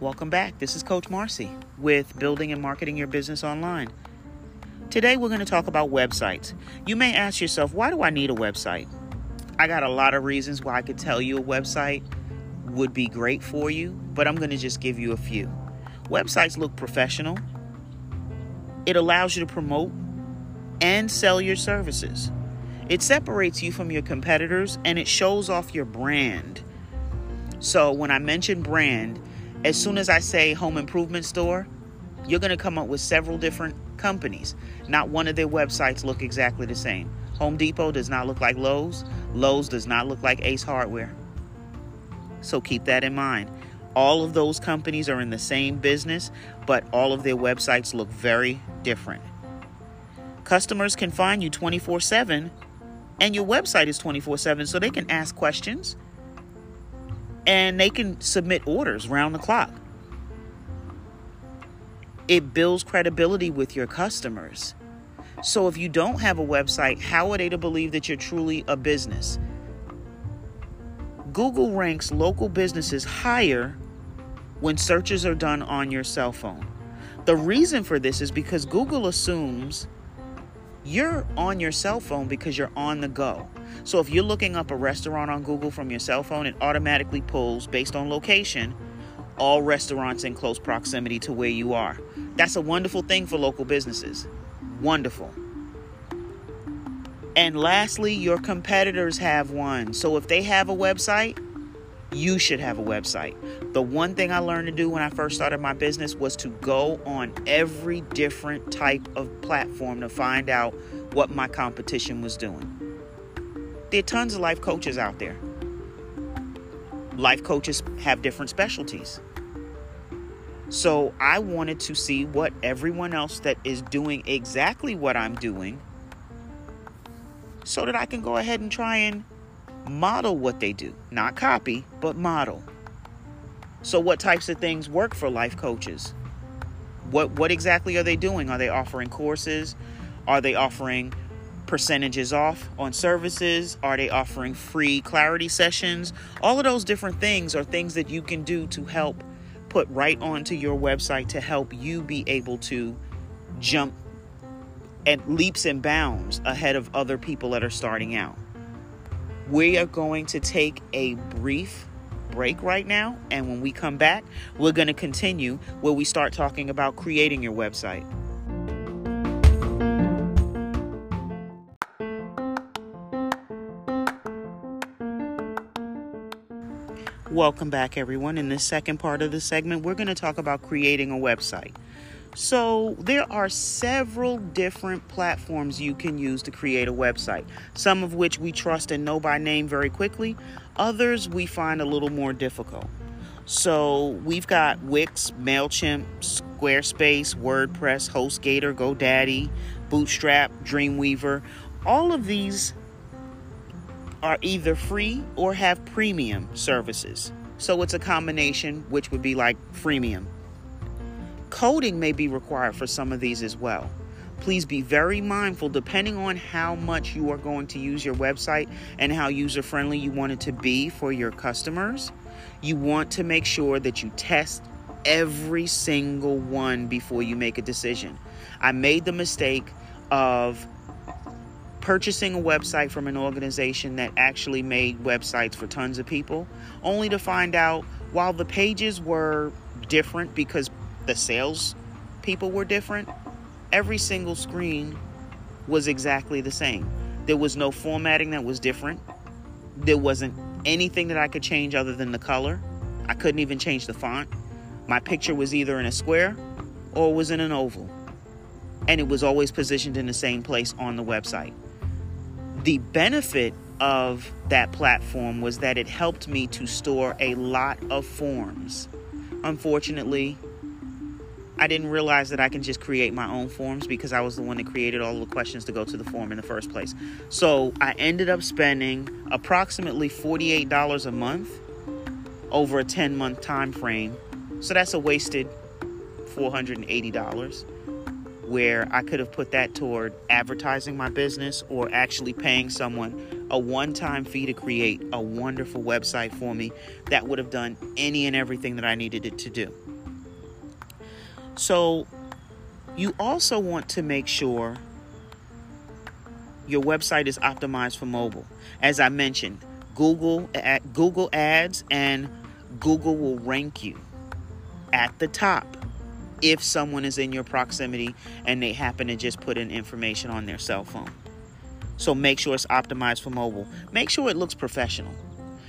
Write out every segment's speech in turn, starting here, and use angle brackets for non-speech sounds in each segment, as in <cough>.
Welcome back. This is Coach Marcy with Building and Marketing Your Business Online. Today we're going to talk about websites. You may ask yourself, why do I need a website? I got a lot of reasons why I could tell you a website would be great for you, but I'm going to just give you a few. Websites look professional. It allows you to promote and sell your services. It separates you from your competitors and it shows off your brand. So, when I mention brand, as soon as I say home improvement store, you're going to come up with several different companies. Not one of their websites look exactly the same. Home Depot does not look like Lowe's. Lowe's does not look like Ace Hardware. So keep that in mind. All of those companies are in the same business, but all of their websites look very different. Customers can find you 24 7, and your website is 24 7, so they can ask questions and they can submit orders round the clock. It builds credibility with your customers. So if you don't have a website, how are they to believe that you're truly a business? Google ranks local businesses higher when searches are done on your cell phone. The reason for this is because Google assumes you're on your cell phone because you're on the go. So if you're looking up a restaurant on Google from your cell phone, it automatically pulls, based on location, all restaurants in close proximity to where you are. That's a wonderful thing for local businesses. Wonderful. And lastly, your competitors have one. So if they have a website, you should have a website. The one thing I learned to do when I first started my business was to go on every different type of platform to find out what my competition was doing. There are tons of life coaches out there. Life coaches have different specialties. So I wanted to see what everyone else that is doing exactly what I'm doing so that I can go ahead and try and model what they do. Not copy, but model. So what types of things work for life coaches? What what exactly are they doing? Are they offering courses? Are they offering percentages off on services? Are they offering free clarity sessions? All of those different things are things that you can do to help put right onto your website to help you be able to jump at leaps and bounds ahead of other people that are starting out. We are going to take a brief break right now, and when we come back, we're going to continue where we start talking about creating your website. Welcome back, everyone. In this second part of the segment, we're going to talk about creating a website. So, there are several different platforms you can use to create a website, some of which we trust and know by name very quickly, others we find a little more difficult. So, we've got Wix, MailChimp, Squarespace, WordPress, HostGator, GoDaddy, Bootstrap, Dreamweaver. All of these are either free or have premium services. So it's a combination, which would be like freemium. Coding may be required for some of these as well. Please be very mindful depending on how much you are going to use your website and how user friendly you want it to be for your customers. You want to make sure that you test every single one before you make a decision. I made the mistake of purchasing a website from an organization that actually made websites for tons of people, only to find out while the pages were different because the sales people were different, every single screen was exactly the same. There was no formatting that was different. There wasn't anything that I could change other than the color. I couldn't even change the font. My picture was either in a square or was in an oval. And it was always positioned in the same place on the website the benefit of that platform was that it helped me to store a lot of forms. Unfortunately, I didn't realize that I can just create my own forms because I was the one that created all the questions to go to the form in the first place. So I ended up spending approximately $48 a month over a 10 month time frame. So that's a wasted $480 where I could have put that toward advertising my business or actually paying someone a one time fee to create a wonderful website for me that would have done any and everything that I needed it to do. So, you also want to make sure your website is optimized for mobile. As I mentioned, Google at Google Ads and Google will rank you at the top if someone is in your proximity and they happen to just put in information on their cell phone. So make sure it's optimized for mobile. Make sure it looks professional.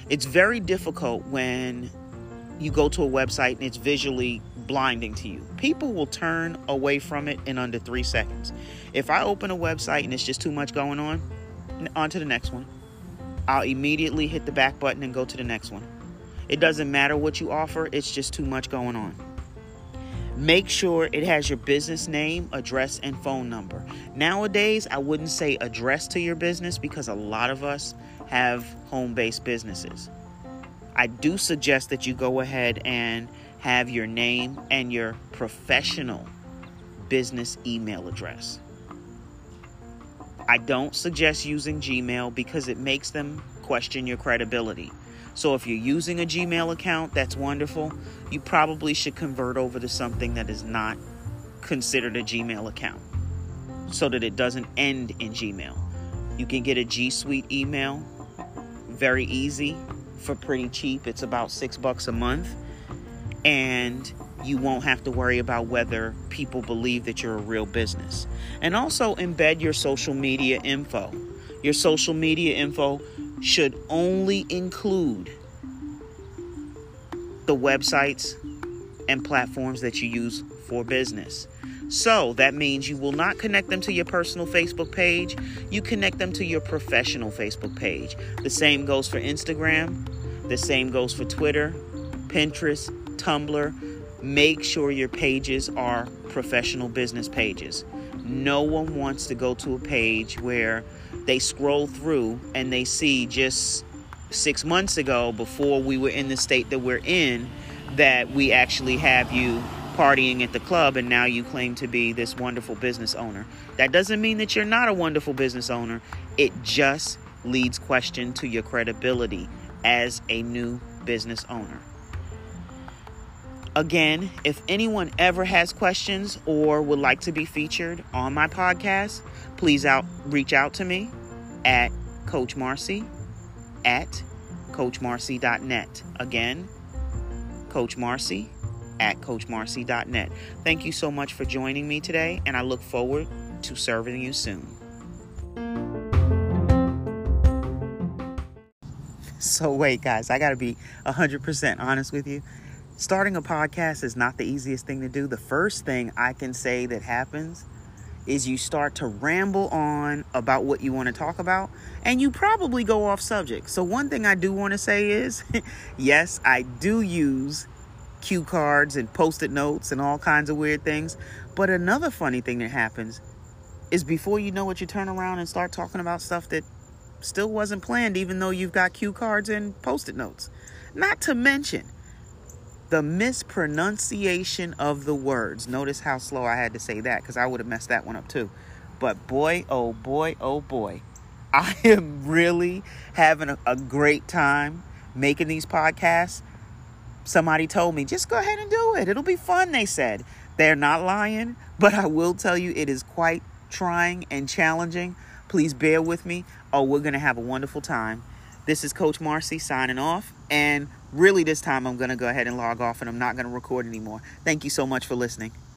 It's very difficult when you go to a website and it's visually blinding to you. People will turn away from it in under three seconds. If I open a website and it's just too much going on, on to the next one. I'll immediately hit the back button and go to the next one. It doesn't matter what you offer, it's just too much going on. Make sure it has your business name, address, and phone number. Nowadays, I wouldn't say address to your business because a lot of us have home based businesses. I do suggest that you go ahead and have your name and your professional business email address. I don't suggest using Gmail because it makes them question your credibility. So if you're using a Gmail account, that's wonderful. You probably should convert over to something that is not considered a Gmail account so that it doesn't end in Gmail. You can get a G Suite email very easy for pretty cheap. It's about 6 bucks a month and you won't have to worry about whether people believe that you're a real business. And also embed your social media info. Your social media info should only include the websites and platforms that you use for business. So that means you will not connect them to your personal Facebook page, you connect them to your professional Facebook page. The same goes for Instagram, the same goes for Twitter, Pinterest, Tumblr. Make sure your pages are professional business pages. No one wants to go to a page where they scroll through and they see just six months ago, before we were in the state that we're in, that we actually have you partying at the club and now you claim to be this wonderful business owner. That doesn't mean that you're not a wonderful business owner. It just leads question to your credibility as a new business owner. Again, if anyone ever has questions or would like to be featured on my podcast, please out reach out to me at Coach Marcy at CoachMarcy.net. Again, Coach Marcy at CoachMarcy.net. Thank you so much for joining me today, and I look forward to serving you soon. So, wait, guys, I got to be 100% honest with you. Starting a podcast is not the easiest thing to do. The first thing I can say that happens is you start to ramble on about what you want to talk about and you probably go off subject. So, one thing I do want to say is <laughs> yes, I do use cue cards and post it notes and all kinds of weird things. But another funny thing that happens is before you know it, you turn around and start talking about stuff that still wasn't planned, even though you've got cue cards and post it notes. Not to mention, the mispronunciation of the words. Notice how slow I had to say that because I would have messed that one up too. But boy, oh boy, oh boy, <laughs> I am really having a, a great time making these podcasts. Somebody told me, just go ahead and do it. It'll be fun, they said. They're not lying, but I will tell you it is quite trying and challenging. Please bear with me. Oh, we're going to have a wonderful time. This is Coach Marcy signing off. And really, this time I'm going to go ahead and log off and I'm not going to record anymore. Thank you so much for listening.